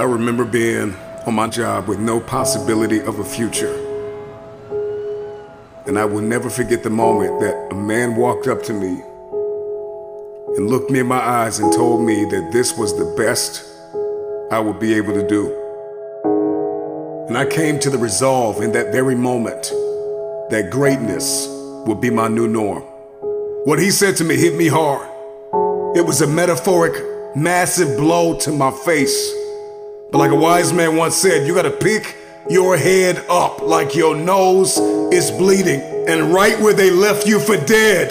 I remember being on my job with no possibility of a future. And I will never forget the moment that a man walked up to me and looked me in my eyes and told me that this was the best I would be able to do. And I came to the resolve in that very moment that greatness would be my new norm. What he said to me hit me hard. It was a metaphoric, massive blow to my face. But like a wise man once said, you gotta pick your head up like your nose is bleeding. And right where they left you for dead,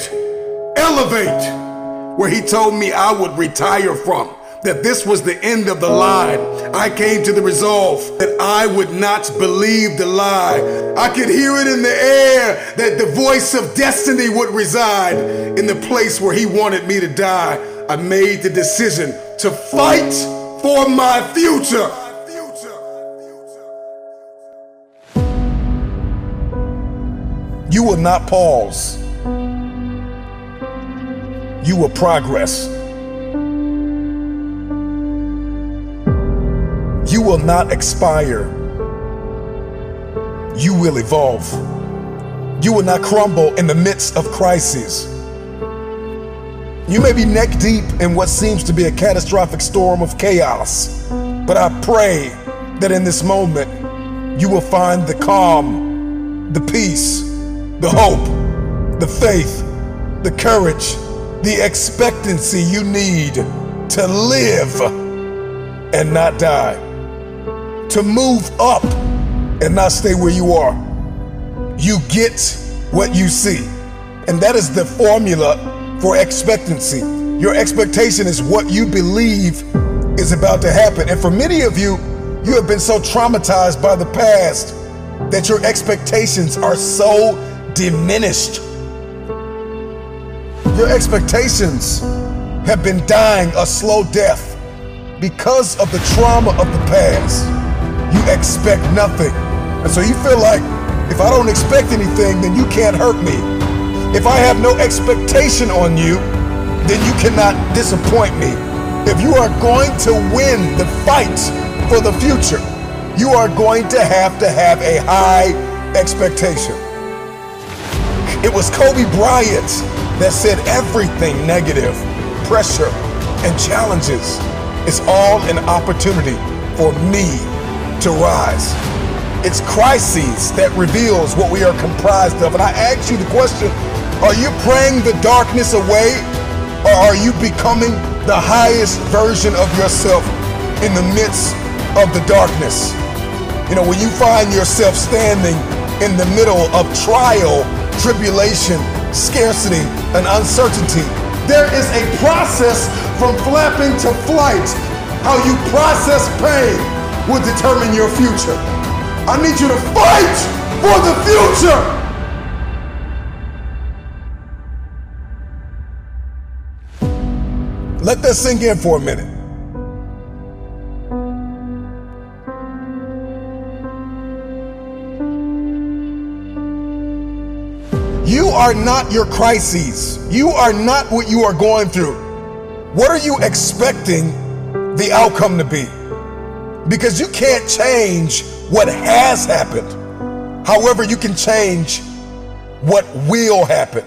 elevate. Where he told me I would retire from that this was the end of the line. I came to the resolve that I would not believe the lie. I could hear it in the air that the voice of destiny would reside in the place where he wanted me to die. I made the decision to fight for my future. You will not pause. You will progress. You will not expire. You will evolve. You will not crumble in the midst of crises. You may be neck deep in what seems to be a catastrophic storm of chaos, but I pray that in this moment you will find the calm, the peace, the hope, the faith, the courage, the expectancy you need to live and not die, to move up and not stay where you are. You get what you see. And that is the formula for expectancy. Your expectation is what you believe is about to happen. And for many of you, you have been so traumatized by the past that your expectations are so diminished. Your expectations have been dying a slow death because of the trauma of the past. You expect nothing. And so you feel like if I don't expect anything, then you can't hurt me. If I have no expectation on you, then you cannot disappoint me. If you are going to win the fight for the future, you are going to have to have a high expectation. It was Kobe Bryant that said everything negative, pressure, and challenges is all an opportunity for me to rise. It's crises that reveals what we are comprised of. And I ask you the question, are you praying the darkness away or are you becoming the highest version of yourself in the midst of the darkness? You know, when you find yourself standing in the middle of trial tribulation, scarcity, and uncertainty. There is a process from flapping to flight. How you process pain will determine your future. I need you to fight for the future. Let that sink in for a minute. You are not your crises. You are not what you are going through. What are you expecting the outcome to be? Because you can't change what has happened. However, you can change what will happen.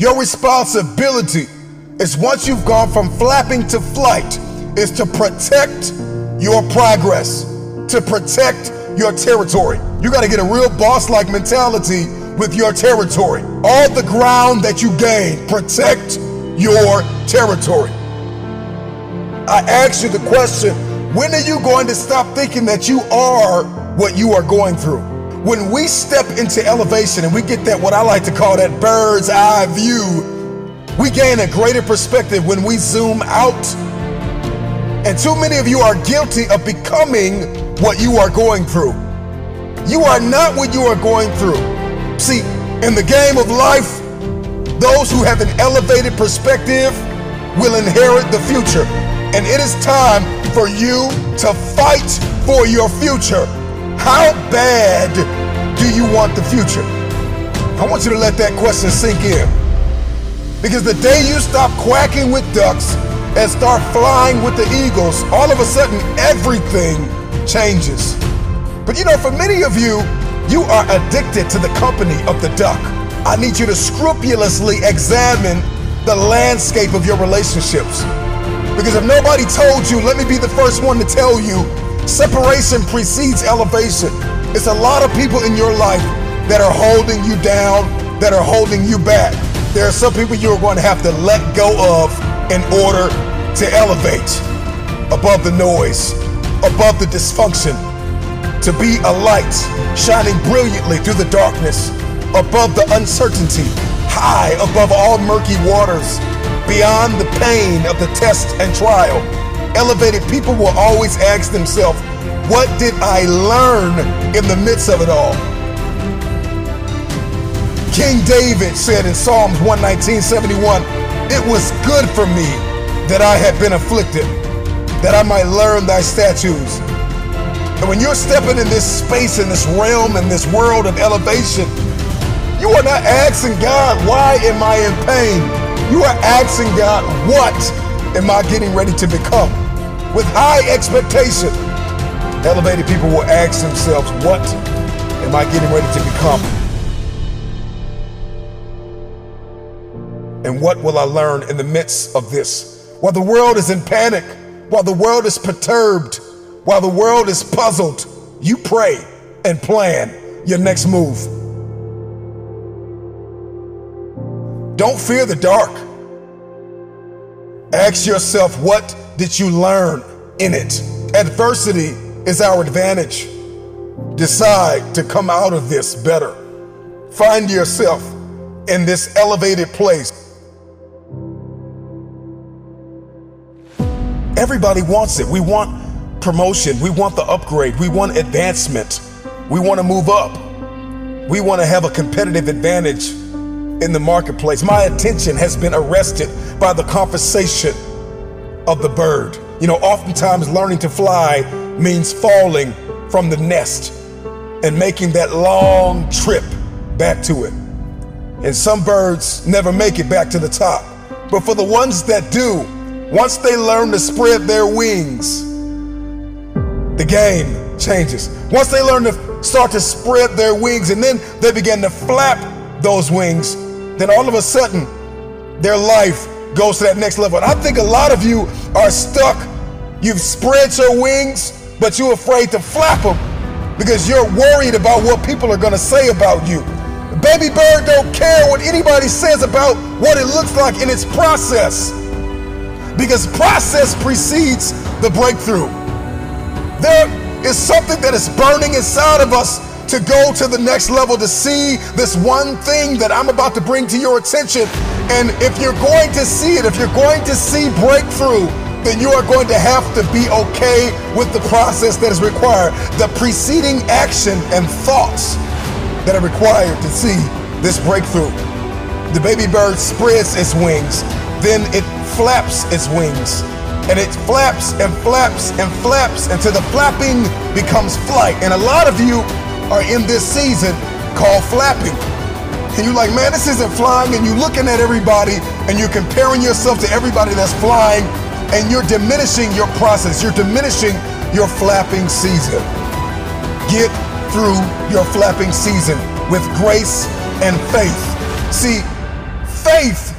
Your responsibility is once you've gone from flapping to flight, is to protect your progress to protect your territory. You got to get a real boss like mentality with your territory. All the ground that you gain, protect your territory. I ask you the question when are you going to stop thinking that you are what you are going through? When we step into elevation and we get that, what I like to call that bird's eye view, we gain a greater perspective when we zoom out. And too many of you are guilty of becoming what you are going through. You are not what you are going through. See, in the game of life, those who have an elevated perspective will inherit the future. And it is time for you to fight for your future. How bad do you want the future? I want you to let that question sink in. Because the day you stop quacking with ducks and start flying with the eagles, all of a sudden everything changes. But you know, for many of you, you are addicted to the company of the duck. I need you to scrupulously examine the landscape of your relationships. Because if nobody told you, let me be the first one to tell you separation precedes elevation. It's a lot of people in your life that are holding you down, that are holding you back. There are some people you're going to have to let go of in order to elevate above the noise, above the dysfunction, to be a light shining brilliantly through the darkness, above the uncertainty, high above all murky waters, beyond the pain of the test and trial. Elevated people will always ask themselves, What did I learn in the midst of it all? King David said in Psalms 119, 71, It was good for me that I had been afflicted, that I might learn thy statutes. And when you're stepping in this space, in this realm, in this world of elevation, you are not asking God, why am I in pain? You are asking God, what am I getting ready to become? With high expectation, elevated people will ask themselves, what am I getting ready to become? And what will I learn in the midst of this? While the world is in panic, while the world is perturbed, while the world is puzzled, you pray and plan your next move. Don't fear the dark. Ask yourself, what did you learn in it? Adversity is our advantage. Decide to come out of this better. Find yourself in this elevated place Everybody wants it. We want promotion. We want the upgrade. We want advancement. We want to move up. We want to have a competitive advantage in the marketplace. My attention has been arrested by the conversation of the bird. You know, oftentimes learning to fly means falling from the nest and making that long trip back to it. And some birds never make it back to the top. But for the ones that do, once they learn to spread their wings, the game changes. Once they learn to start to spread their wings and then they begin to flap those wings, then all of a sudden their life goes to that next level. And I think a lot of you are stuck. You've spread your wings, but you're afraid to flap them because you're worried about what people are going to say about you. Baby bird don't care what anybody says about what it looks like in its process because process precedes the breakthrough. There is something that is burning inside of us to go to the next level to see this one thing that I'm about to bring to your attention. And if you're going to see it, if you're going to see breakthrough, then you are going to have to be okay with the process that is required, the preceding action and thoughts that are required to see this breakthrough. The baby bird spreads its wings, then it flaps its wings. And it flaps and flaps and flaps until the flapping becomes flight. And a lot of you are in this season called flapping. And you're like, man, this isn't flying. And you're looking at everybody and you're comparing yourself to everybody that's flying and you're diminishing your process. You're diminishing your flapping season. Get through your flapping season with grace and faith. See, faith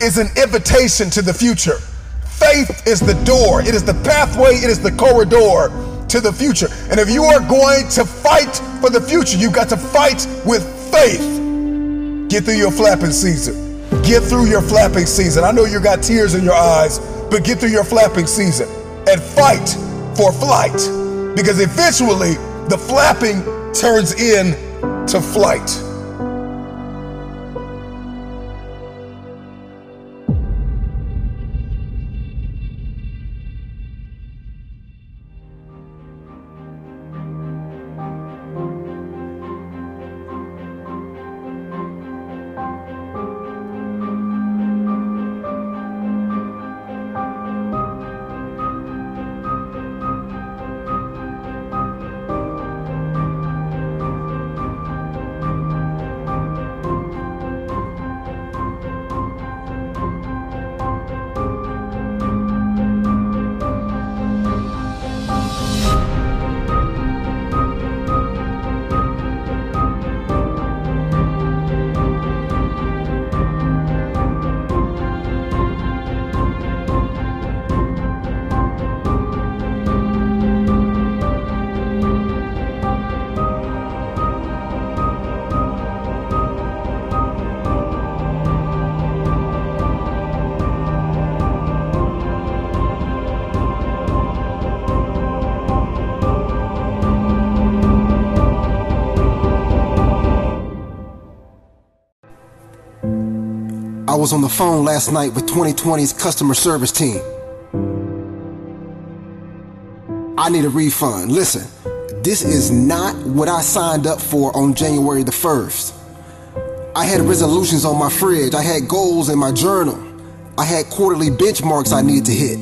is an invitation to the future. Faith is the door, it is the pathway, it is the corridor to the future. And if you are going to fight for the future, you've got to fight with faith. Get through your flapping season. Get through your flapping season. I know you got tears in your eyes, but get through your flapping season and fight for flight. Because eventually the flapping turns in to flight. Was on the phone last night with 2020's customer service team. I need a refund. Listen, this is not what I signed up for on January the 1st. I had resolutions on my fridge, I had goals in my journal, I had quarterly benchmarks I needed to hit.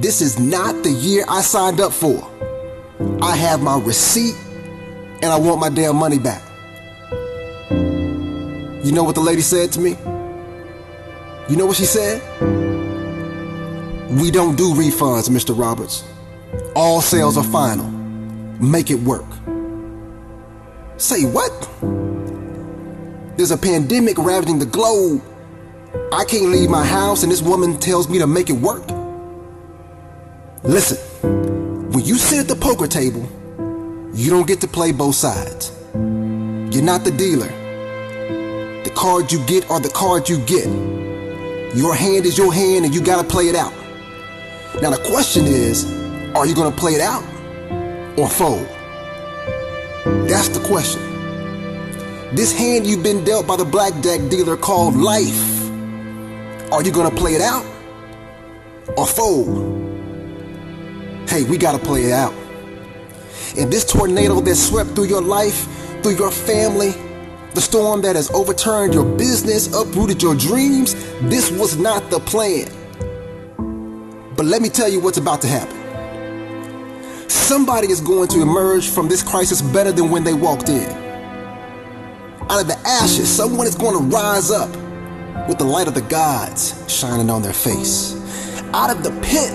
This is not the year I signed up for. I have my receipt and I want my damn money back. You know what the lady said to me? You know what she said? We don't do refunds, Mr. Roberts. All sales are final. Make it work. Say what? There's a pandemic ravaging the globe. I can't leave my house and this woman tells me to make it work. Listen, when you sit at the poker table, you don't get to play both sides. You're not the dealer. The cards you get are the cards you get. Your hand is your hand and you gotta play it out. Now the question is, are you gonna play it out or fold? That's the question. This hand you've been dealt by the blackjack dealer called life. Are you gonna play it out or fold? Hey, we gotta play it out. And this tornado that swept through your life, through your family, the storm that has overturned your business, uprooted your dreams, this was not the plan. But let me tell you what's about to happen. Somebody is going to emerge from this crisis better than when they walked in. Out of the ashes, someone is going to rise up with the light of the gods shining on their face. Out of the pit,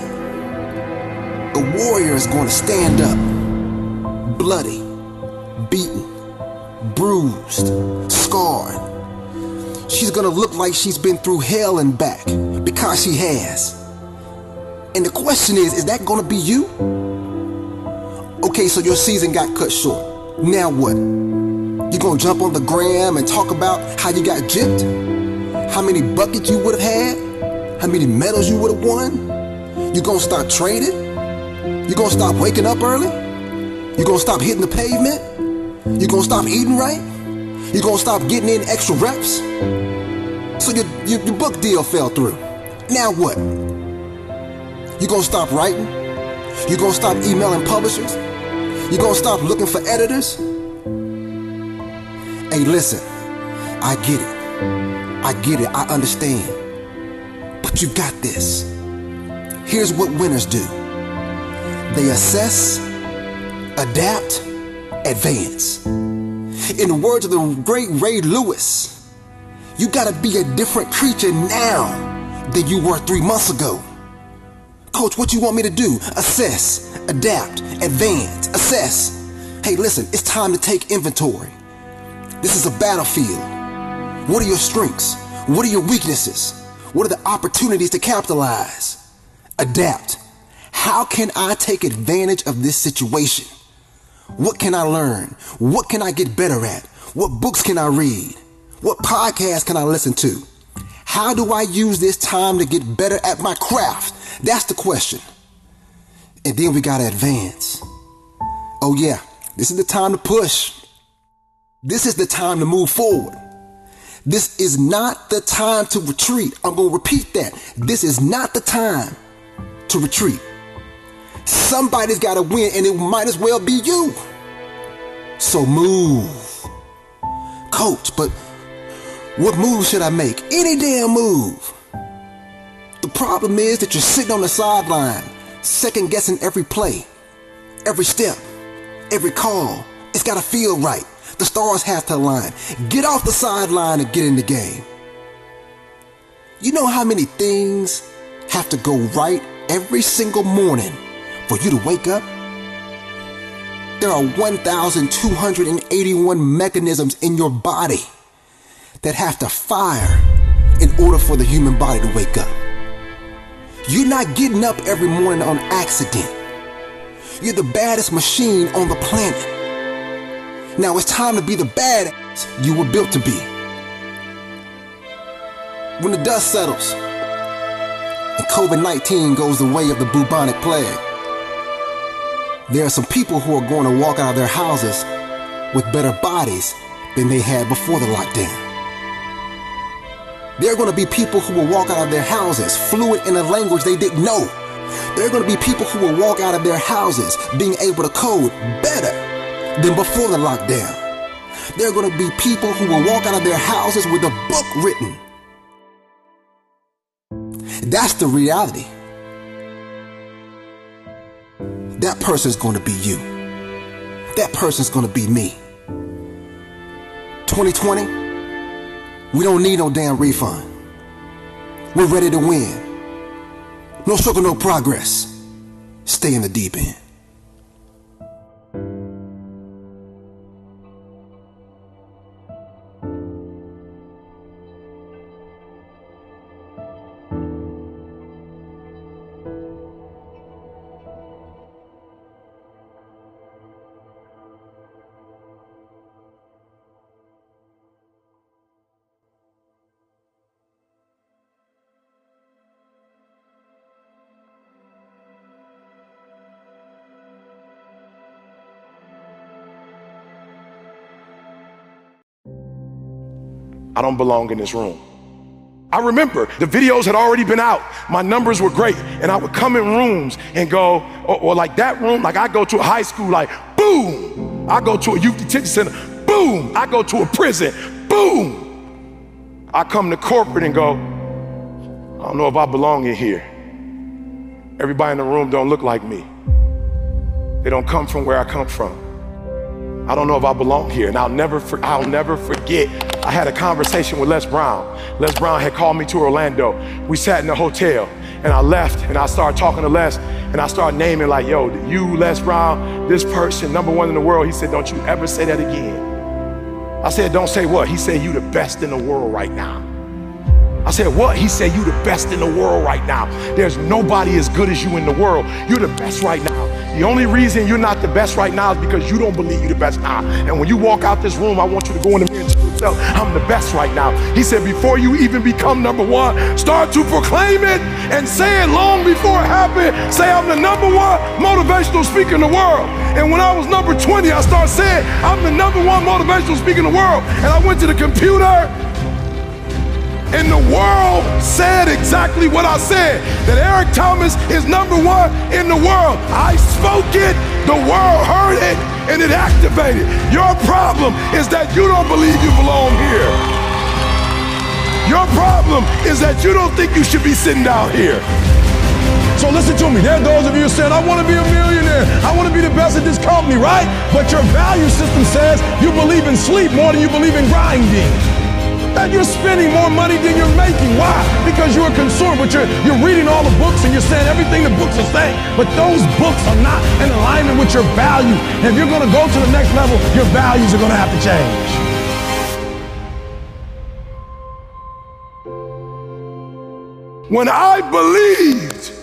a warrior is going to stand up, bloody, beaten, bruised, scarred. She's gonna look like she's been through hell and back because she has. And the question is, is that gonna be you? Okay, so your season got cut short. Now what? You gonna jump on the gram and talk about how you got gypped? How many buckets you would have had? How many medals you would have won? You gonna start training? You gonna stop waking up early? You gonna stop hitting the pavement? You gonna stop eating right? You gonna stop getting in extra reps? So your, your, your book deal fell through. Now what? You gonna stop writing? You gonna stop emailing publishers? You gonna stop looking for editors? Hey, listen, I get it. I get it. I understand. But you got this. Here's what winners do they assess, adapt, advance. In the words of the great Ray Lewis, you gotta be a different creature now than you were three months ago. Coach, what you want me to do? Assess, adapt, advance, assess. Hey, listen, it's time to take inventory. This is a battlefield. What are your strengths? What are your weaknesses? What are the opportunities to capitalize? Adapt. How can I take advantage of this situation? What can I learn? What can I get better at? What books can I read? What podcasts can I listen to? How do I use this time to get better at my craft? That's the question. And then we gotta advance. Oh, yeah, this is the time to push. This is the time to move forward. This is not the time to retreat. I'm gonna repeat that. This is not the time to retreat. Somebody's gotta win, and it might as well be you. So move. Coach, but what move should I make? Any damn move. The problem is that you're sitting on the sideline, second guessing every play, every step, every call. It's gotta feel right. The stars have to align. Get off the sideline and get in the game. You know how many things have to go right every single morning for you to wake up? There are 1,281 mechanisms in your body that have to fire in order for the human body to wake up. You're not getting up every morning on accident. You're the baddest machine on the planet. Now it's time to be the badass you were built to be. When the dust settles and COVID 19 goes the way of the bubonic plague, there are some people who are going to walk out of their houses with better bodies than they had before the lockdown. There are going to be people who will walk out of their houses fluent in a language they didn't know. There are going to be people who will walk out of their houses being able to code better than before the lockdown. There are going to be people who will walk out of their houses with a book written. That's the reality. That person's to be you. That person's to be me. 2020, we don't need no damn refund. We're ready to win. No struggle, no progress. Stay in the deep end. I don't belong in this room. I remember the videos had already been out. My numbers were great. And I would come in rooms and go, or, or like that room, like I go to a high school, like boom. I go to a youth detention center, boom. I go to a prison, boom. I come to corporate and go, I don't know if I belong in here. Everybody in the room don't look like me. They don't come from where I come from. I don't know if I belong here. And I'll never, I'll never forget I had a conversation with Les Brown. Les Brown had called me to Orlando. We sat in a hotel and I left and I started talking to Les and I started naming like, yo, you, Les Brown, this person, number one in the world. He said, don't you ever say that again. I said, don't say what? He said, you the best in the world right now. I said, what? He said, you the best in the world right now. There's nobody as good as you in the world. You're the best right now. The only reason you're not the best right now is because you don't believe you're the best now. And when you walk out this room, I want you to go in the mirror and tell yourself, I'm the best right now. He said, before you even become number one, start to proclaim it and say it long before it happened. Say, I'm the number one motivational speaker in the world. And when I was number 20, I started saying, I'm the number one motivational speaker in the world. And I went to the computer and the world said exactly what I said that Eric Thomas is number one in the world. I spoke it, the world heard it, and it activated. Your problem is that you don't believe you belong here. Your problem is that you don't think you should be sitting down here. So listen to me. There are those of you saying, I want to be a millionaire. I want to be the best at this company, right? But your value system says you believe in sleep more than you believe in grinding that you're spending more money than you're making. Why? Because you're a consumer, but you're, you're reading all the books and you're saying everything the books are saying, but those books are not in alignment with your value. And if you're going to go to the next level, your values are going to have to change. When I believed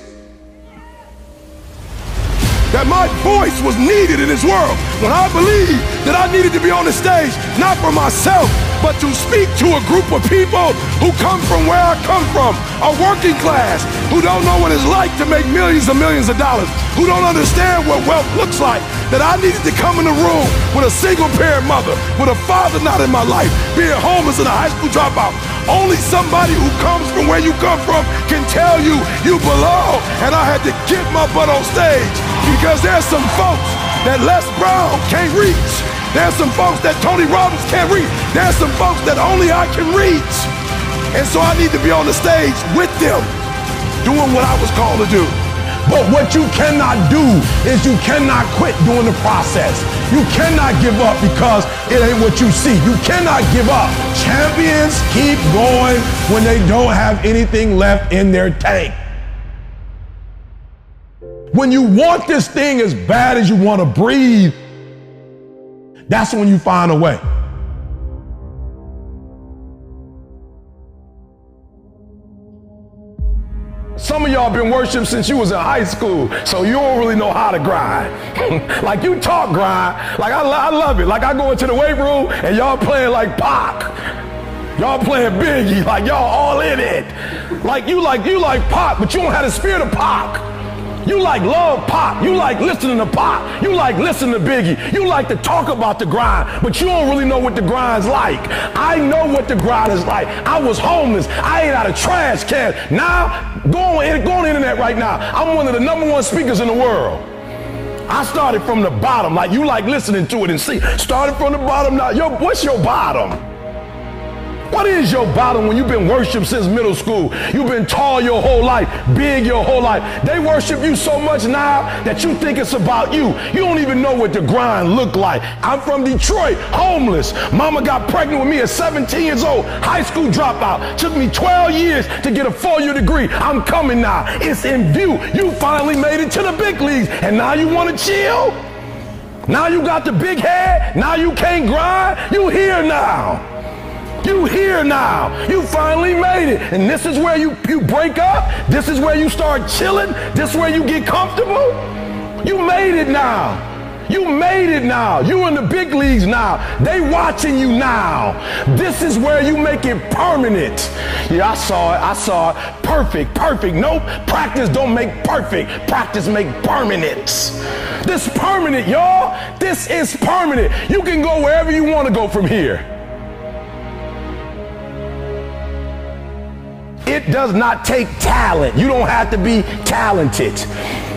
that my voice was needed in this world, when I believed that I needed to be on the stage, not for myself, but to speak to a group of people who come from where I come from, a working class, who don't know what it's like to make millions and millions of dollars, who don't understand what wealth looks like, that I needed to come in the room with a single parent mother, with a father not in my life, being homeless and a high school dropout. Only somebody who comes from where you come from can tell you you belong. And I had to get my butt on stage because there's some folks that Les Brown can't reach. There's some folks that Tony Robbins can't reach. There's some folks that only I can reach. And so I need to be on the stage with them, doing what I was called to do. But what you cannot do is you cannot quit doing the process. You cannot give up because it ain't what you see. You cannot give up. Champions keep going when they don't have anything left in their tank. When you want this thing as bad as you want to breathe, that's when you find a way. Some of y'all been worshiping since you was in high school, so you don't really know how to grind. like you talk grind, like I, I love it. Like I go into the weight room and y'all playing like Pac. Y'all playing Biggie, like y'all all in it. Like you like you like Pac, but you don't have the spirit of Pac. You like love pop. You like listening to pop. You like listening to Biggie. You like to talk about the grind, but you don't really know what the grind's like. I know what the grind is like. I was homeless. I ate out of trash can. Now, go on, go on the internet right now. I'm one of the number one speakers in the world. I started from the bottom, like you like listening to it and see. Started from the bottom now. Yo, what's your bottom? What is your bottom when you've been worshiped since middle school? You've been tall your whole life, big your whole life. They worship you so much now that you think it's about you. You don't even know what the grind look like. I'm from Detroit, homeless. Mama got pregnant with me at 17 years old, high school dropout. Took me 12 years to get a four-year degree. I'm coming now. It's in view. You finally made it to the big leagues, and now you want to chill? Now you got the big head. Now you can't grind. You here now. You here now. You finally made it. And this is where you, you break up. This is where you start chilling. This is where you get comfortable. You made it now. You made it now. You in the big leagues now. They watching you now. This is where you make it permanent. Yeah, I saw it. I saw it. Perfect, perfect. Nope. Practice don't make perfect. Practice make permanent. This permanent, y'all. This is permanent. You can go wherever you want to go from here. It does not take talent. You don't have to be talented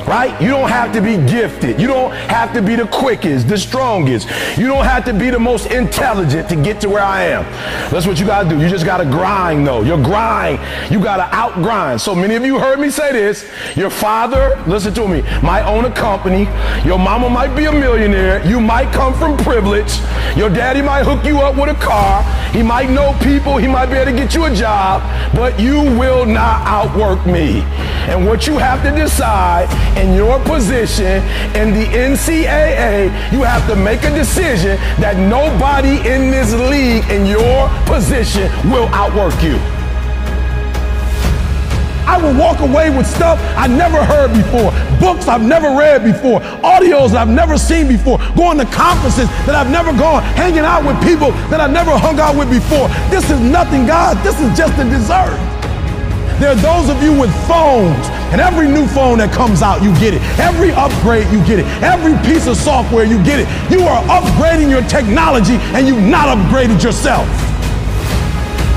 right? You don't have to be gifted. You don't have to be the quickest, the strongest. You don't have to be the most intelligent to get to where I am. That's what you got to do. You just got to grind, though. Your grind, you got to outgrind. So many of you heard me say this. Your father, listen to me, might own a company. Your mama might be a millionaire. You might come from privilege. Your daddy might hook you up with a car. He might know people. He might be able to get you a job. But you will not outwork me. And what you have to decide in your position in the NCAA, you have to make a decision that nobody in this league in your position will outwork you. I will walk away with stuff I never heard before, books I've never read before, audios I've never seen before, going to conferences that I've never gone, hanging out with people that I've never hung out with before. This is nothing, God. This is just a dessert. There are those of you with phones, and every new phone that comes out, you get it. Every upgrade, you get it. Every piece of software, you get it. You are upgrading your technology, and you've not upgraded yourself.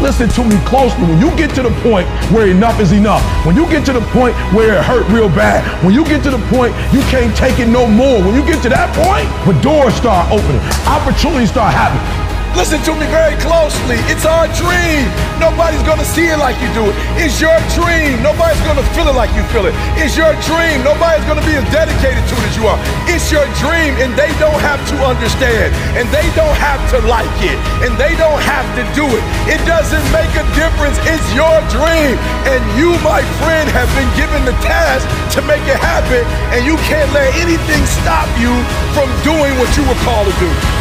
Listen to me closely. When you get to the point where enough is enough, when you get to the point where it hurt real bad, when you get to the point you can't take it no more, when you get to that point, the doors start opening, opportunities start happening. Listen to me very closely. It's our dream. Nobody's gonna see it like you do it. It's your dream. Nobody's gonna feel it like you feel it. It's your dream. Nobody's gonna be as dedicated to it as you are. It's your dream, and they don't have to understand, and they don't have to like it, and they don't have to do it. It doesn't make a difference. It's your dream. And you, my friend, have been given the task to make it happen, and you can't let anything stop you from doing what you were called to do.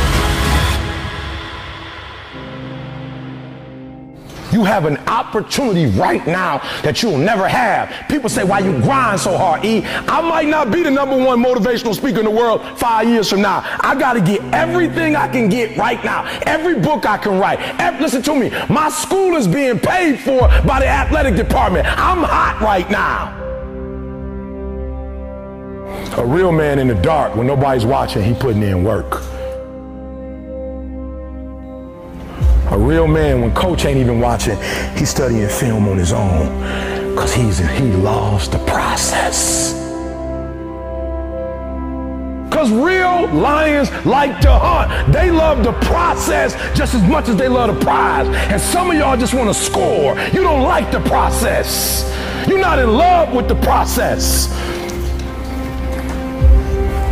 You have an opportunity right now that you'll never have. People say, why you grind so hard, E? I might not be the number one motivational speaker in the world five years from now. I got to get everything I can get right now. Every book I can write. Every, listen to me. My school is being paid for by the athletic department. I'm hot right now. A real man in the dark when nobody's watching, he putting in work. A real man, when coach ain't even watching, he's studying film on his own because he's he loves the process. Because real lions like to hunt. They love the process just as much as they love the prize. And some of y'all just want to score. You don't like the process. You're not in love with the process.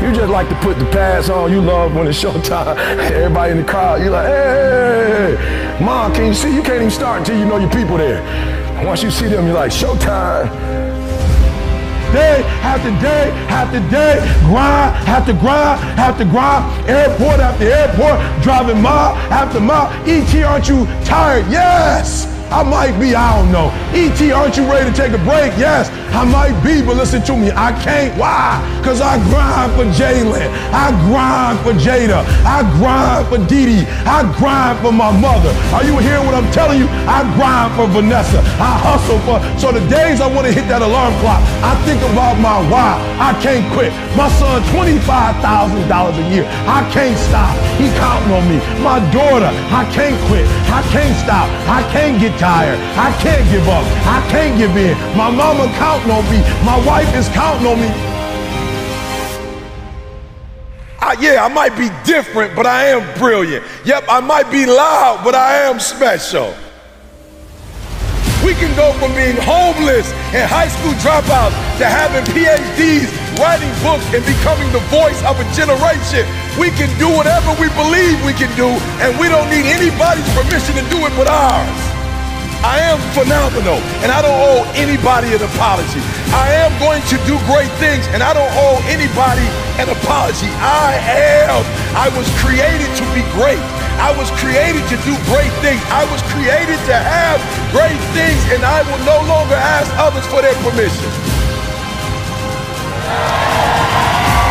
You just like to put the pass on. You love when it's showtime. Everybody in the crowd, You're like, hey, hey, mom, can you see? You can't even start until you know your people there. Once you see them, you're like, showtime. Day after day after day, grind after grind after grind, airport after airport, driving mile after mile. ET, aren't you tired? Yes. I might be, I don't know. E.T., aren't you ready to take a break? Yes, I might be, but listen to me. I can't. Why? Because I grind for Jalen. I grind for Jada. I grind for Dee Dee. I grind for my mother. Are you hearing what I'm telling you? I grind for Vanessa. I hustle for. So the days I want to hit that alarm clock, I think about my why. I can't quit. My son, $25,000 a year. I can't stop. He counting on me. My daughter, I can't quit. I can't stop. I can't get I can't give up. I can't give in. My mama counting on me. My wife is counting on me. I, yeah, I might be different, but I am brilliant. Yep, I might be loud, but I am special. We can go from being homeless and high school dropouts to having PhDs, writing books, and becoming the voice of a generation. We can do whatever we believe we can do, and we don't need anybody's permission to do it but ours. I am phenomenal, and I don't owe anybody an apology. I am going to do great things, and I don't owe anybody an apology. I am. I was created to be great. I was created to do great things. I was created to have great things, and I will no longer ask others for their permission.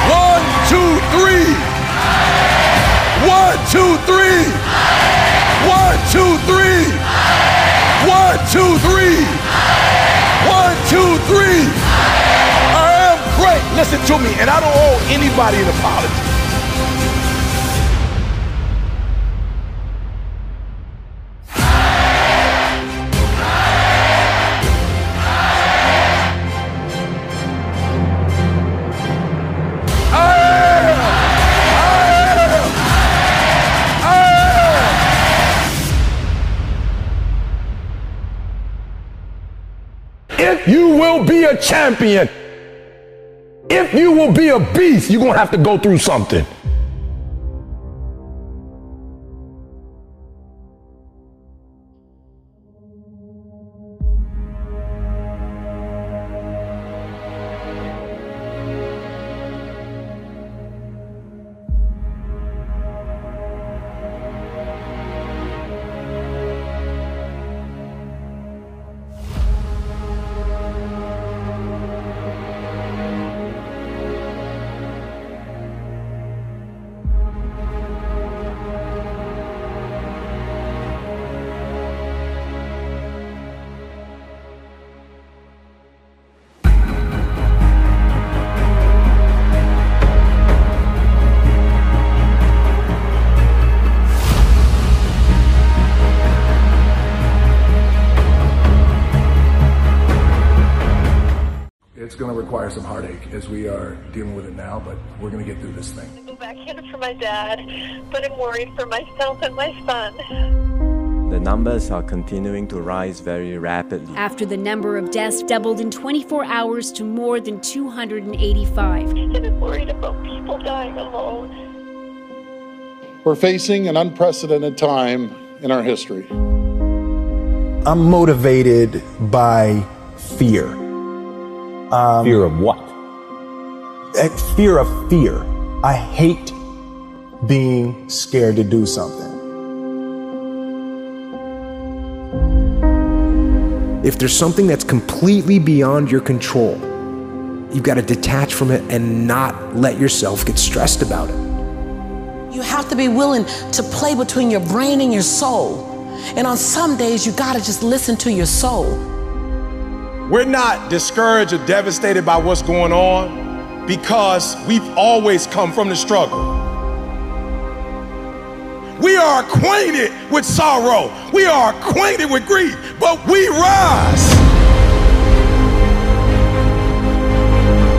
One, two, three. One, two, three. One, two, three. One, two, three. One, two, three. I am great. Listen to me, and I don't owe anybody an apology. A champion, if you will be a beast, you're going to have to go through something. It's going to require some heartache as we are dealing with it now, but we're going to get through this thing. I go backhanded for my dad, but I'm worried for myself and my son. The numbers are continuing to rise very rapidly. After the number of deaths doubled in 24 hours to more than 285. And I'm worried about people dying alone. We're facing an unprecedented time in our history. I'm motivated by fear. Um, Fear of what? fear of fear. I hate being scared to do something. If there's something that's completely beyond your control, you've got to detach from it and not let yourself get stressed about it. You have to be willing to play between your brain and your soul. And on some days, you gotta just listen to your soul. We're not discouraged or devastated by what's going on because we've always come from the struggle. We are acquainted with sorrow, we are acquainted with grief, but we rise.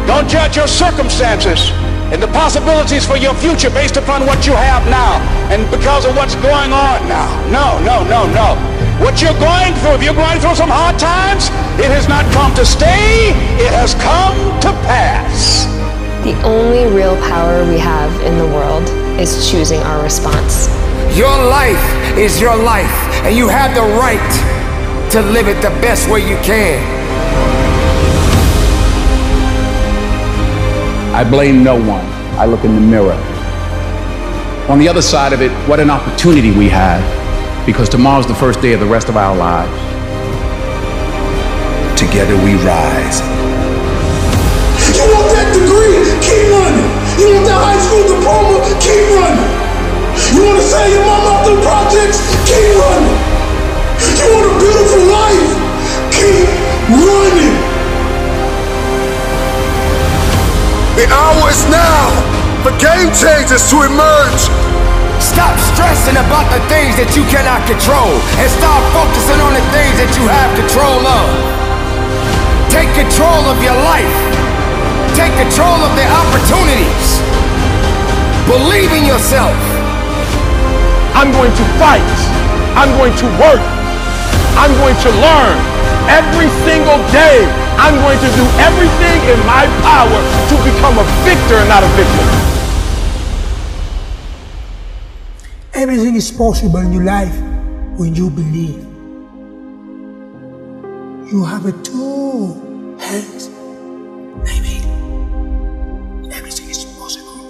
Don't judge your circumstances and the possibilities for your future based upon what you have now and because of what's going on now. No, no, no, no. What you're going through, if you're going through some hard times, it has not come to stay, it has come to pass. The only real power we have in the world is choosing our response. Your life is your life, and you have the right to live it the best way you can. I blame no one. I look in the mirror. On the other side of it, what an opportunity we have because tomorrow's the first day of the rest of our lives. Together we rise. You want that degree? Keep running. You want that high school diploma? Keep running. You want to send your mom out through projects? Keep running. You want a beautiful life? Keep running. The hour is now for game changers to emerge. Stop stressing about the things that you cannot control and start focusing on the things that you have control of. Take control of your life. Take control of the opportunities. Believe in yourself. I'm going to fight. I'm going to work. I'm going to learn. Every single day, I'm going to do everything in my power to become a victor and not a victim. Everything is possible in your life when you believe. You have a two hands. Maybe everything is possible.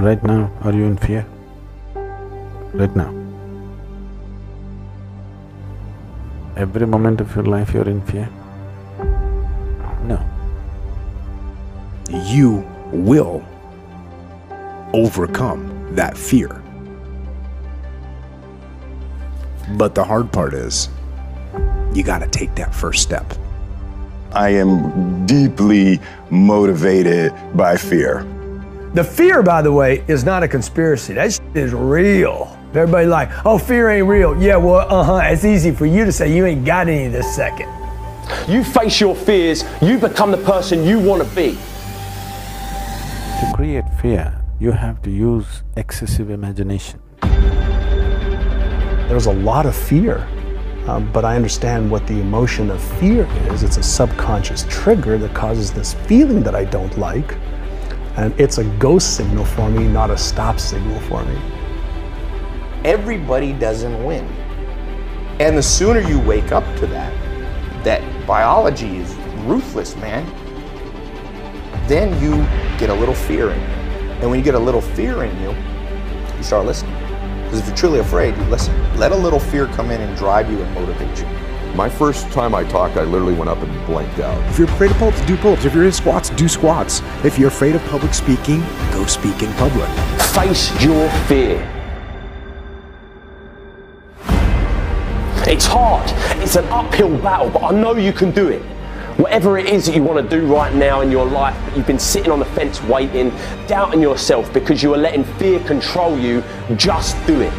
Right now, are you in fear? Right now. Every moment of your life you're in fear? No. You will overcome that fear. But the hard part is, you gotta take that first step. I am deeply motivated by fear. The fear, by the way, is not a conspiracy. That shit is real. Everybody like, oh, fear ain't real. Yeah, well, uh-huh. It's easy for you to say you ain't got any this second. You face your fears, you become the person you want to be. To create fear, you have to use excessive imagination. There's a lot of fear, um, but I understand what the emotion of fear is. It's a subconscious trigger that causes this feeling that I don't like. And it's a ghost signal for me, not a stop signal for me. Everybody doesn't win. And the sooner you wake up to that, that biology is ruthless, man, then you get a little fear in you. And when you get a little fear in you, you start listening. Because if you're truly afraid, you listen. Let a little fear come in and drive you and motivate you. My first time I talked, I literally went up and blanked out. If you're afraid of pull-ups, do pull-ups. If you're in squats, do squats. If you're afraid of public speaking, go speak in public. Face your fear. It's hard. It's an uphill battle, but I know you can do it. Whatever it is that you want to do right now in your life, but you've been sitting on the fence waiting, doubting yourself because you are letting fear control you, just do it.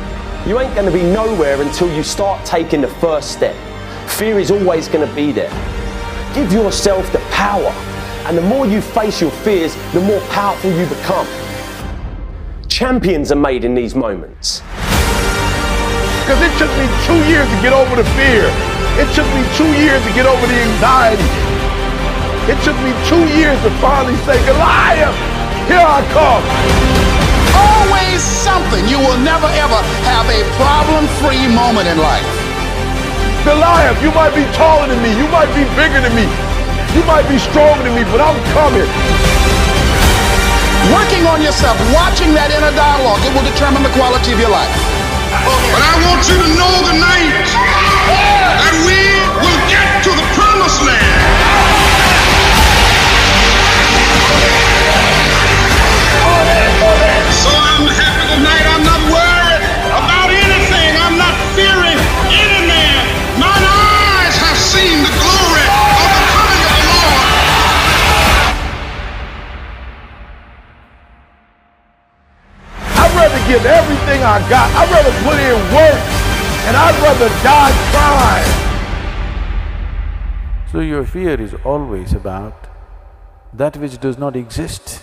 You ain't going to be nowhere until you start taking the first step. Fear is always going to be there. Give yourself the power, and the more you face your fears, the more powerful you become. Champions are made in these moments. Because it took me two years to get over the fear. It took me two years to get over the anxiety. It took me two years to finally say, Goliath, here I come. Always something. You will never ever have a problem-free moment in life. Goliath, you might be taller than me. You might be bigger than me. You might be stronger than me, but I'm coming. Working on yourself, watching that inner dialogue, it will determine the quality of your life. But I want you to know tonight that we will get to the promised land. So I'm happy tonight. I'm not worried about anything. I'm not fearing any man. Mine eyes have seen the glory give everything I got. I'd rather put in work, and I'd rather die trying. So your fear is always about that which does not exist.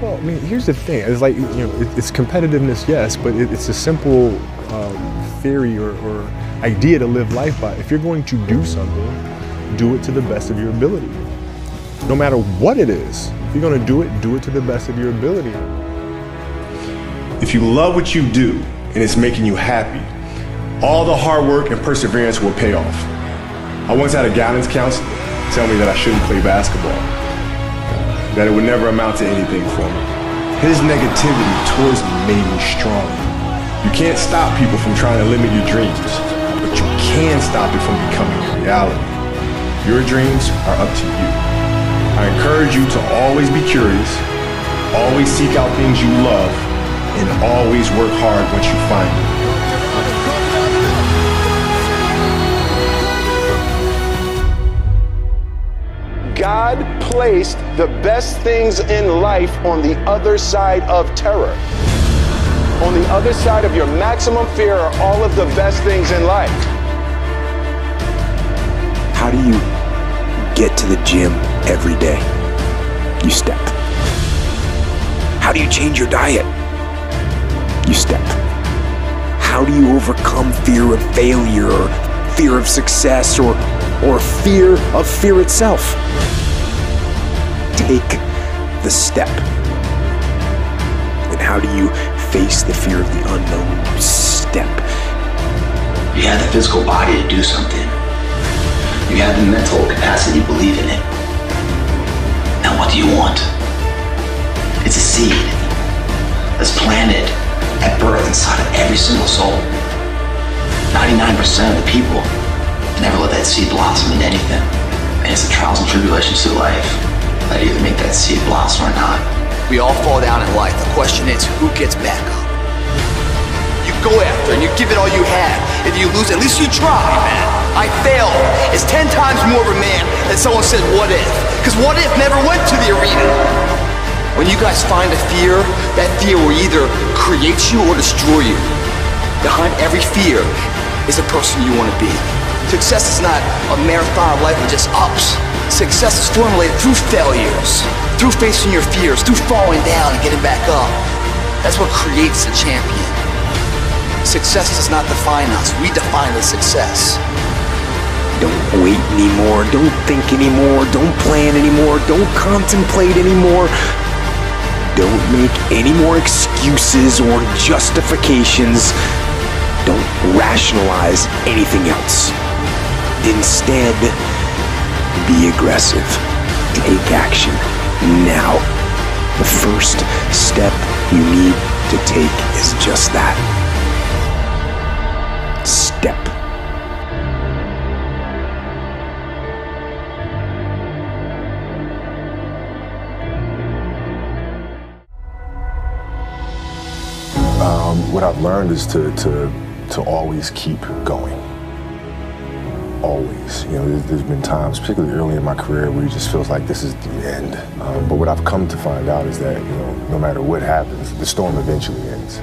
Well, I mean, here's the thing. It's like, you know, it's competitiveness, yes, but it's a simple um, theory or, or idea to live life by. If you're going to do something, do it to the best of your ability. No matter what it is, if you're to do it, do it to the best of your ability. If you love what you do and it's making you happy, all the hard work and perseverance will pay off. I once had a guidance counselor tell me that I shouldn't play basketball, that it would never amount to anything for me. His negativity towards me made me stronger. You can't stop people from trying to limit your dreams, but you can stop it from becoming a reality. Your dreams are up to you. I encourage you to always be curious, always seek out things you love, and always work hard once you find it. God placed the best things in life on the other side of terror. On the other side of your maximum fear are all of the best things in life. How do you get to the gym every day? You step. How do you change your diet? You step. How do you overcome fear of failure or fear of success or, or fear of fear itself? Take the step. And how do you face the fear of the unknown? Step. You have the physical body to do something. You have the mental capacity to believe in it. What do you want? It's a seed that's planted at birth inside of every single soul. 99% of the people never let that seed blossom into anything. And it's the trials and tribulations of life that either make that seed blossom or not. We all fall down in life. The question is, who gets back up? You go after and you give it all you have. If you lose, at least you try, man. I failed. It's ten times more of a man than someone said, what if? Because what if never went to the arena. When you guys find a fear, that fear will either create you or destroy you. Behind every fear is a person you want to be. Success is not a marathon of life with just ups. Success is formulated through failures, through facing your fears, through falling down and getting back up. That's what creates a champion. Success does not define us, we define the success. Don't wait anymore. Don't think anymore. Don't plan anymore. Don't contemplate anymore. Don't make any more excuses or justifications. Don't rationalize anything else. Instead, be aggressive. Take action now. The first step you need to take is just that. Step. What I've learned is to, to, to always keep going. Always. You know, there's, been times, particularly early in my career, where it just feels like this is the end. Um, but what I've come to find out is that, you know, no matter what happens, the storm eventually ends.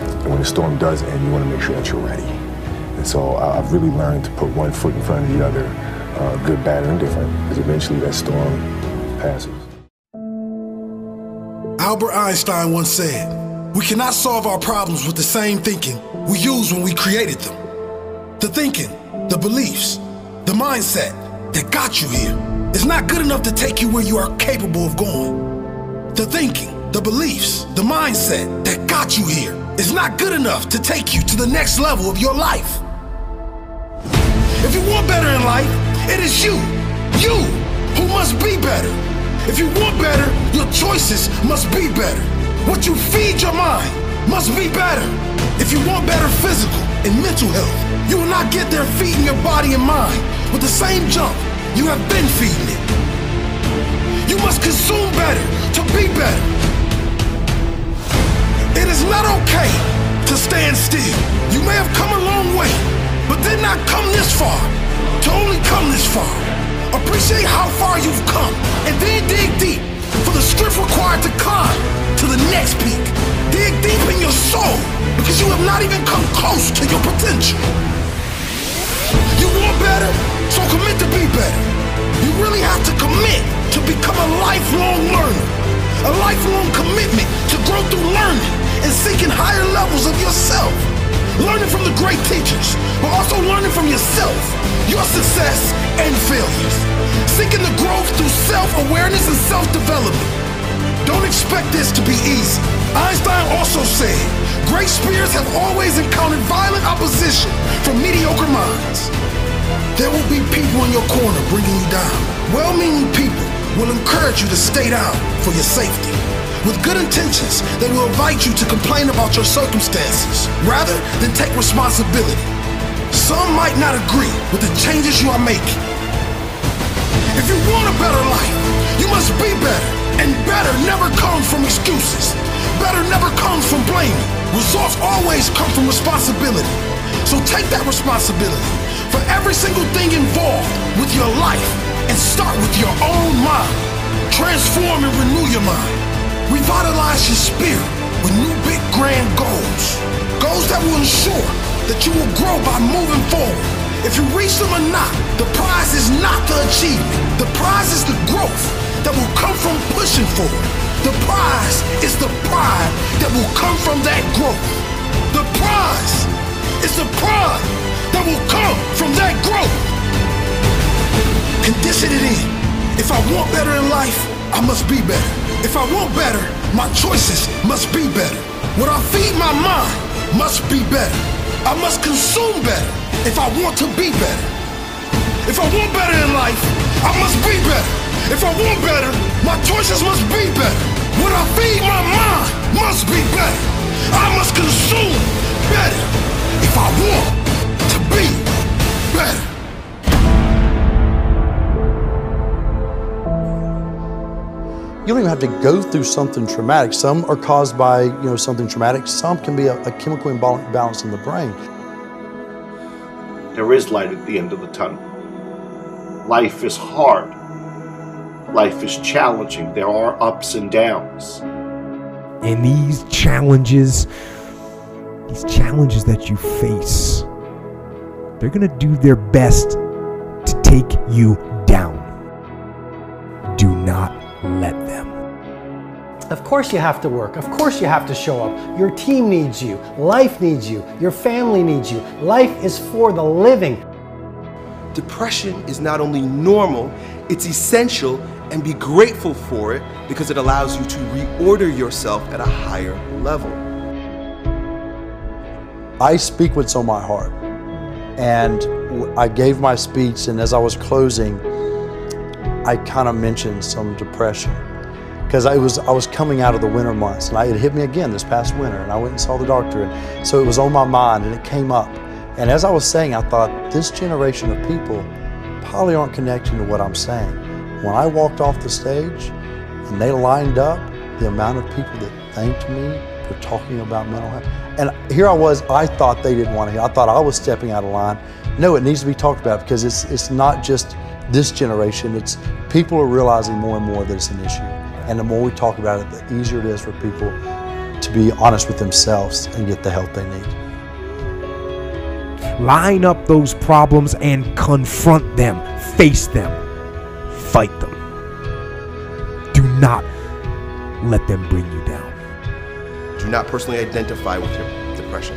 And when the storm does end, you want to make sure that you're ready. And so I've really learned to put one foot in front of the other, uh, good, bad, or indifferent, because eventually that storm passes. Albert Einstein once said, We cannot solve our problems with the same thinking we used when we created them. The thinking, the beliefs, the mindset that got you here is not good enough to take you where you are capable of going. The thinking, the beliefs, the mindset that got you here is not good enough to take you to the next level of your life. If you want better in life, it is you, you, who must be better. If you want better, your choices must be better. What you feed your mind must be better. If you want better physical and mental health, you will not get there feeding your body and mind with the same junk you have been feeding it. You must consume better to be better. It is not okay to stand still. You may have come a long way, but did not come this far to only come this far. Appreciate how far you've come and then dig deep for the strength required to climb to the next peak. Dig deep in your soul because you have not even come close to your potential. You want better, so commit to be better. You really have to commit to become a lifelong learner. A lifelong commitment to grow through learning and seeking higher levels of yourself. Learning from the great teachers, but also learning from yourself, your success and failures. Seeking the growth through self-awareness and self-development. Don't expect this to be easy. Einstein also said, great spirits have always encountered violent opposition from mediocre minds. There will be people in your corner bringing you down. Well-meaning people will encourage you to stay down for your safety. With good intentions, they will invite you to complain about your circumstances rather than take responsibility. Some might not agree with the changes you are making. If you want a better life, you must be better. And better never comes from excuses. Better never comes from blaming. Results always come from responsibility. So take that responsibility for every single thing involved with your life and start with your own mind. Transform and renew your mind. Revitalize your spirit with new big grand goals. Goals that will ensure that you will grow by moving forward. If you reach them or not, the prize is not the achievement. The prize is the growth that will come from pushing forward. The prize is the pride that will come from that growth. The prize is the pride that will come from that growth. Condition it in. If I want better in life, I must be better. If I want better, my choices must be better. What I feed my mind must be better. I must consume better if I want to be better. If I want better in life, I must be better. If I want better, my choices must be better. What I feed my mind must be better. I must consume better if I want to be better. You don't even have to go through something traumatic. Some are caused by you know something traumatic. Some can be a, a chemical imbalance in the brain. There is light at the end of the tunnel. Life is hard. Life is challenging. There are ups and downs. And these challenges, these challenges that you face, they're going to do their best to take you Of course you have to work. Of course you have to show up. Your team needs you. Life needs you. Your family needs you. Life is for the living. Depression is not only normal, it's essential and be grateful for it because it allows you to reorder yourself at a higher level. I speak what's on my heart. And I gave my speech, and as I was closing, I kind of mentioned some depression because I was I was coming out of the winter months, and I, it hit me again this past winter, and I went and saw the doctor, and so it was on my mind, and it came up. And as I was saying, I thought this generation of people probably aren't connecting to what I'm saying. When I walked off the stage, and they lined up, the amount of people that thanked me for talking about mental health, and here I was, I thought they didn't want to hear. I thought I was stepping out of line. No, it needs to be talked about because it's it's not just this generation, it's people are realizing more and more that it's an issue. And the more we talk about it, the easier it is for people to be honest with themselves and get the help they need. Line up those problems and confront them, face them, fight them. Do not let them bring you down. Do not personally identify with your depression.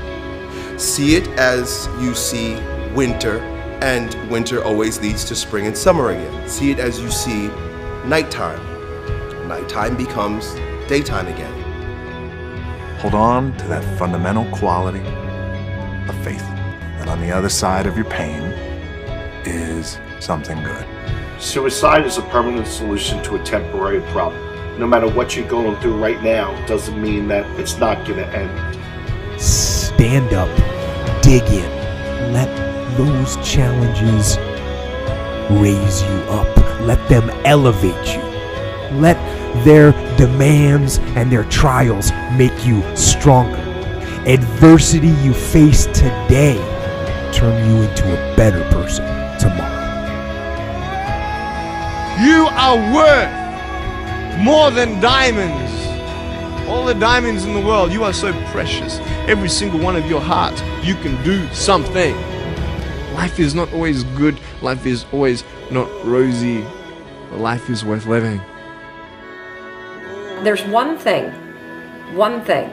See it as you see winter, and winter always leads to spring and summer again. See it as you see nighttime. Nighttime becomes daytime again. Hold on to that fundamental quality of faith that on the other side of your pain is something good. Suicide is a permanent solution to a temporary problem. No matter what you're going through right now, doesn't mean that it's not going to end. Stand up, dig in, let those challenges raise you up, let them elevate you, let their demands and their trials make you stronger. Adversity you face today turn you into a better person tomorrow. You are worth more than diamonds. All the diamonds in the world, you are so precious. Every single one of your hearts, you can do something. Life is not always good, life is always not rosy, but life is worth living. There's one thing, one thing,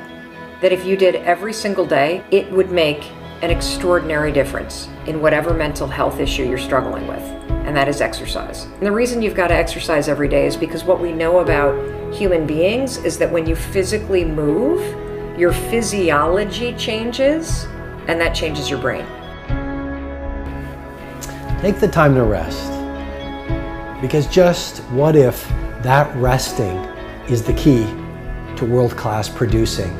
that if you did every single day, it would make an extraordinary difference in whatever mental health issue you're struggling with. and that is exercise. And the reason you've got to exercise every day is because what we know about human beings is that when you physically move, your physiology changes, and that changes your brain. Take the time to rest. Because just what if that resting is the key to world class producing?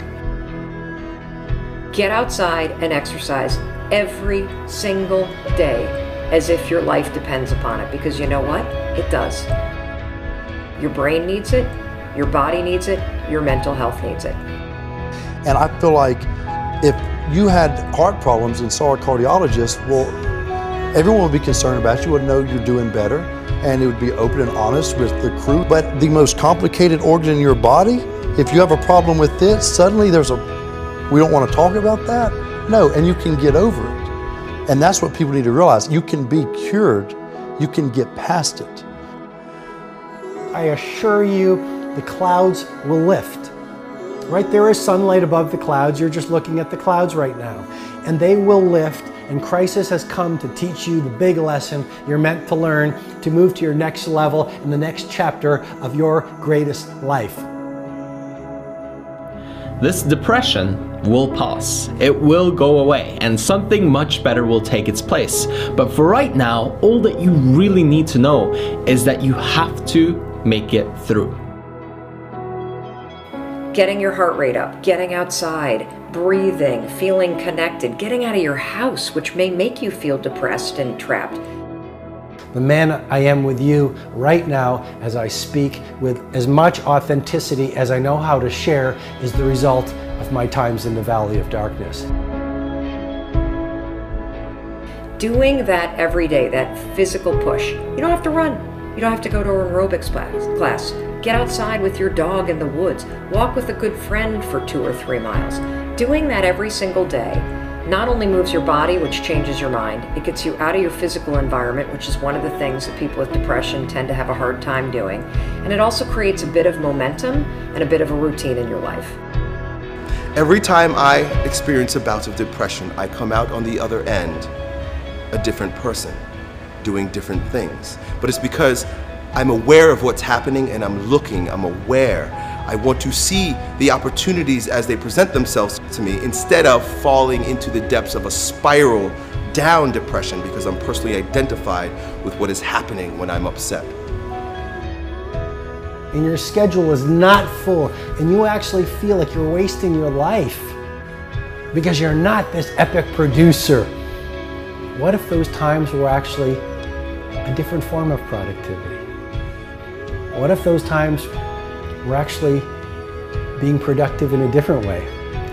Get outside and exercise every single day as if your life depends upon it because you know what? It does. Your brain needs it, your body needs it, your mental health needs it. And I feel like if you had heart problems and saw a cardiologist, well, everyone would be concerned about you, would know you're doing better, and it would be open and honest with the crew. But the most complicated organ in your body, if you have a problem with it, suddenly there's a, we don't want to talk about that? No, and you can get over it. And that's what people need to realize. You can be cured, you can get past it. I assure you, the clouds will lift. Right there is sunlight above the clouds. You're just looking at the clouds right now. And they will lift, and crisis has come to teach you the big lesson you're meant to learn to move to your next level in the next chapter of your greatest life. This depression will pass. It will go away and something much better will take its place. But for right now, all that you really need to know is that you have to make it through. Getting your heart rate up, getting outside, breathing, feeling connected, getting out of your house, which may make you feel depressed and trapped. The man I am with you right now as I speak with as much authenticity as I know how to share is the result of my times in the valley of darkness. Doing that every day, that physical push, you don't have to run. You don't have to go to an aerobics class. Get outside with your dog in the woods. Walk with a good friend for two or three miles. Doing that every single day not only moves your body, which changes your mind, it gets you out of your physical environment, which is one of the things that people with depression tend to have a hard time doing. And it also creates a bit of momentum and a bit of a routine in your life. Every time I experience a bout of depression, I come out on the other end a different person, doing different things. But it's because I'm aware of what's happening and I'm looking, I'm aware. I want to see the opportunities as they present themselves to me instead of falling into the depths of a spiral down depression because I'm personally identified with what is happening when I'm upset. And your schedule is not full, and you actually feel like you're wasting your life because you're not this epic producer. What if those times were actually a different form of productivity? What if those times were actually being productive in a different way,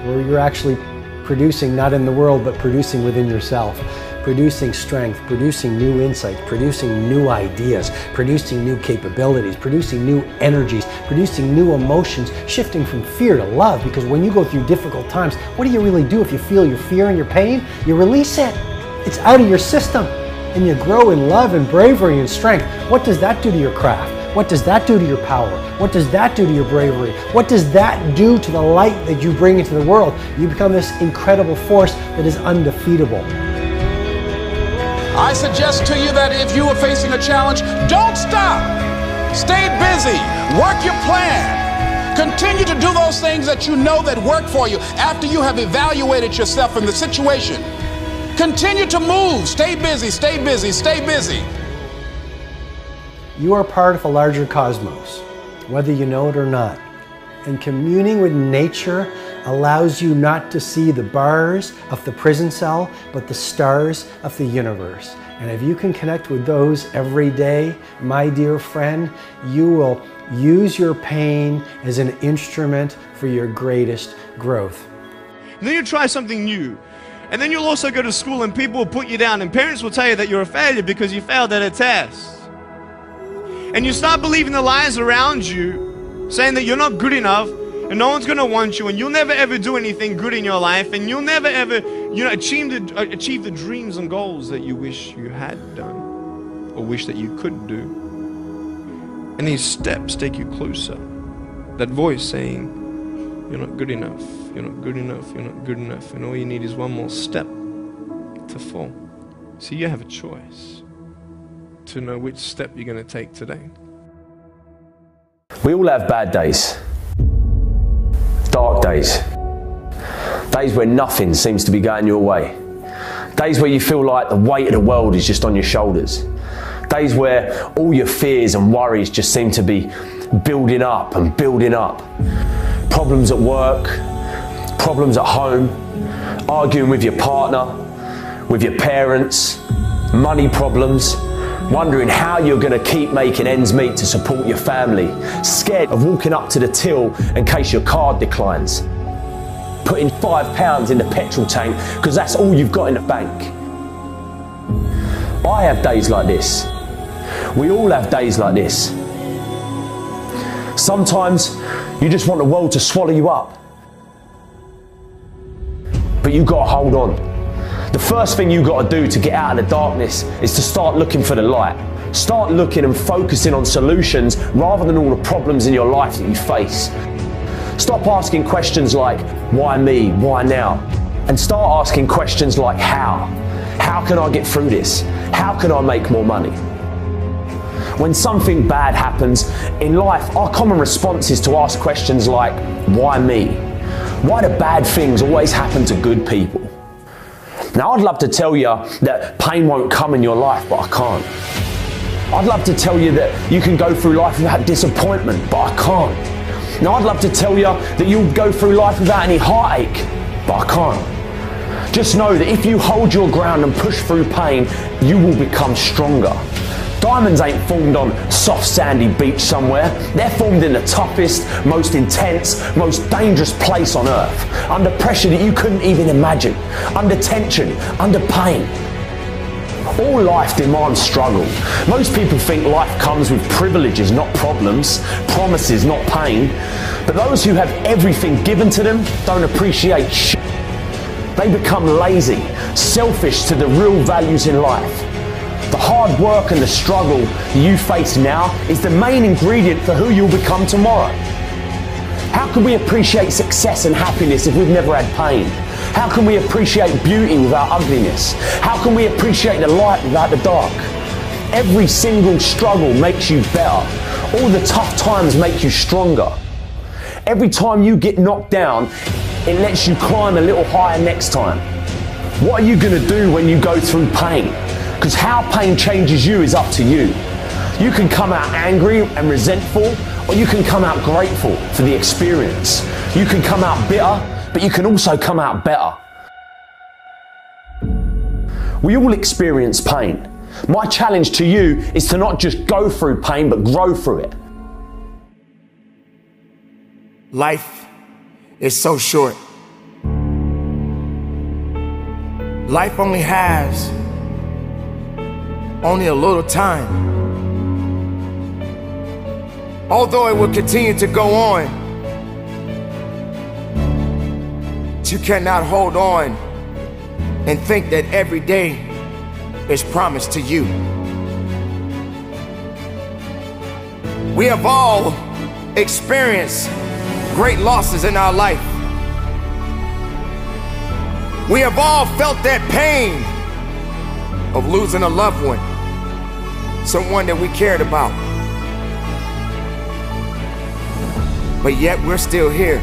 where you're actually producing not in the world, but producing within yourself, producing strength, producing new insights, producing new ideas, producing new capabilities, producing new energies, producing new emotions, shifting from fear to love. Because when you go through difficult times, what do you really do if you feel your fear and your pain? You release it. It's out of your system. And you grow in love and bravery and strength. What does that do to your craft? What does that do to your power? What does that do to your bravery? What does that do to the light that you bring into the world? You become this incredible force that is undefeatable. I suggest to you that if you are facing a challenge, don't stop. Stay busy. Work your plan. Continue to do those things that you know that work for you after you have evaluated yourself in the situation. Continue to move. Stay busy, stay busy, stay busy. You are part of a larger cosmos, whether you know it or not. And communing with nature allows you not to see the bars of the prison cell, but the stars of the universe. And if you can connect with those every day, my dear friend, you will use your pain as an instrument for your greatest growth. And then you try something new. And then you'll also go to school and people will put you down and parents will tell you that you're a failure because you failed at a test. And you start believing the lies around you, saying that you're not good enough and no one's going to want you and you'll never ever do anything good in your life and you'll never ever you know achieve the, uh, achieve the dreams and goals that you wish you had done or wish that you could do. And these steps take you closer. That voice saying you're not good enough you're not good enough you're not good enough and all you need is one more step to fall. See you have a choice to know which step you're going to take today. We all have bad days, dark days, days where nothing seems to be going your way, days where you feel like the weight of the world is just on your shoulders, days where all your fears and worries just seem to be building up and building up. Problems at work, problems at home, arguing with your partner, with your parents, money problems wondering how you're going to keep making ends meet to support your family, scared of walking up to the till in case your card declines, putting five pounds in the petrol tank because that's all you've got in the bank. I have days like this. We all have days like this. Sometimes you just want the world to swallow you up. But you've got to hold on. The first thing you got to do to get out of the darkness is to start looking for the light. Start looking and focusing on solutions rather than all the problems in your life that you face. Stop asking questions like, why me? Why now? And start asking questions like, how? How can I get through this? How can I make more money? When something bad happens in life, our common response is to ask questions like, why me? Why do bad things always happen to good people? Now, I'd love to tell you that pain won't come in your life, but I can't. I'd love to tell you that you can go through life without disappointment, but I can't. Now, I'd love to tell you that you'll go through life without any heartache, but I can't. Just know that if you hold your ground and push through pain, you will become stronger. Diamonds ain't formed on soft sandy beach somewhere. They're formed in the toughest, most intense, most dangerous place on earth. Under pressure that you couldn't even imagine. Under tension, under pain. All life demands struggle. Most people think life comes with privileges, not problems, promises, not pain. But those who have everything given to them don't appreciate shit. They become lazy, selfish to the real values in life. The hard work and the struggle you face now is the main ingredient for who you'll become tomorrow. How can we appreciate success and happiness if we've never had pain? How can we appreciate beauty without ugliness? How can we appreciate the light without the dark? Every single struggle makes you better. All the tough times make you stronger. Every time you get knocked down, it lets you climb a little higher next time. What are you going to do when you go through pain? Because how pain changes you is up to you. You can come out angry and resentful, or you can come out grateful for the experience. You can come out bitter, but you can also come out better. We all experience pain. My challenge to you is to not just go through pain, but grow through it. Life is so short. Life only has only a little time. Although it will continue to go on, you cannot hold on and think that every day is promised to you. We have all experienced great losses in our life. We have all felt that pain of losing a loved one, someone that we cared about. But yet we're still here.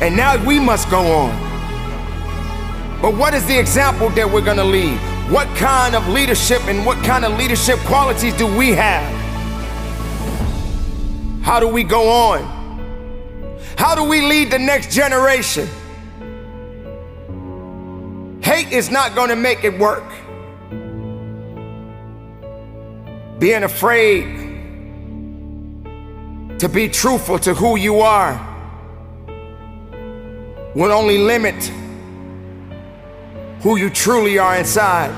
And now we must go on. But what is the example that we're gonna leave? What kind of leadership and what kind of leadership qualities do we have? How do we go on? How do we lead the next generation? Hate is not going to make it work. Being afraid to be truthful to who you are will only limit who you truly are inside.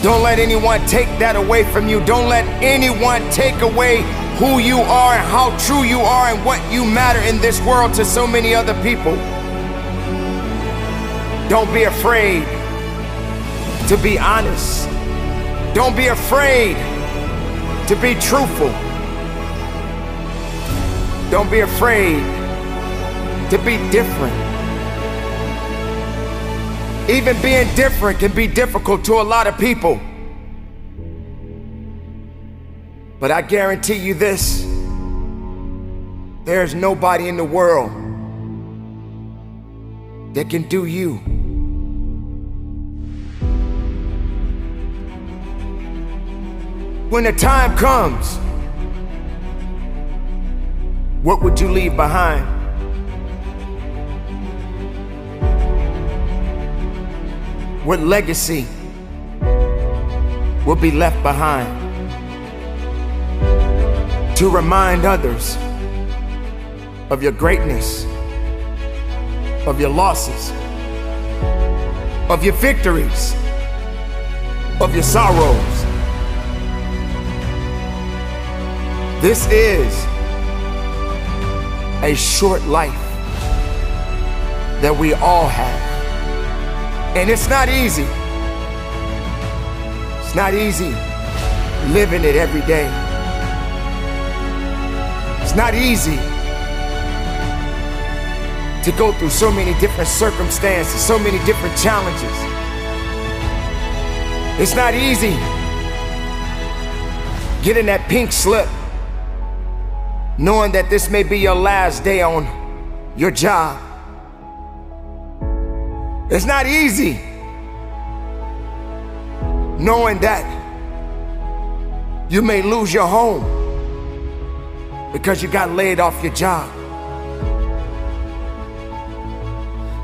Don't let anyone take that away from you. Don't let anyone take away who you are and how true you are and what you matter in this world to so many other people. Don't be afraid to be honest. Don't be afraid to be truthful. Don't be afraid to be different. Even being different can be difficult to a lot of people. But I guarantee you this there's nobody in the world that can do you. When the time comes, what would you leave behind? What legacy will be left behind? To remind others of your greatness, of your losses, of your victories, of your sorrows. This is a short life that we all have. And it's not easy. It's not easy living it every day. It's not easy to go through so many different circumstances, so many different challenges. It's not easy getting that pink slip, knowing that this may be your last day on your job. It's not easy knowing that you may lose your home because you got laid off your job.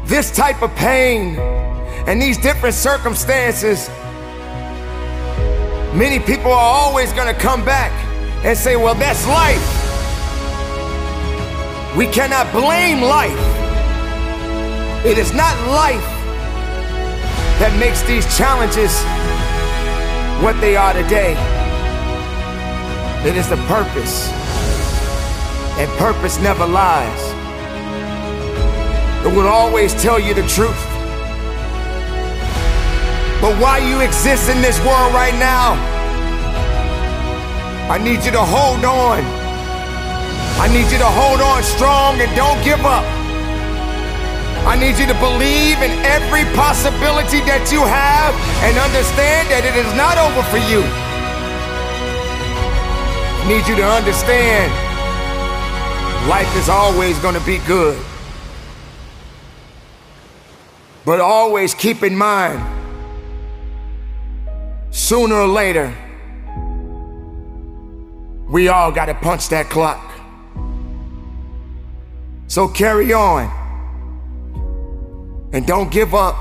This type of pain and these different circumstances, many people are always going to come back and say, well, that's life. We cannot blame life. It is not life that makes these challenges what they are today. It is the purpose, and purpose never lies. It will always tell you the truth. But while you exist in this world right now, I need you to hold on. I need you to hold on strong and don't give up. I need you to believe in every possibility that you have and understand that it is not over for you. I need you to understand life is always going to be good. But always keep in mind, sooner or later, we all got to punch that clock. So carry on. And don't give up.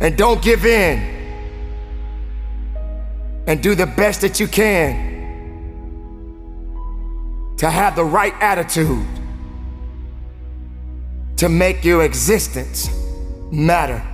And don't give in. And do the best that you can to have the right attitude to make your existence matter.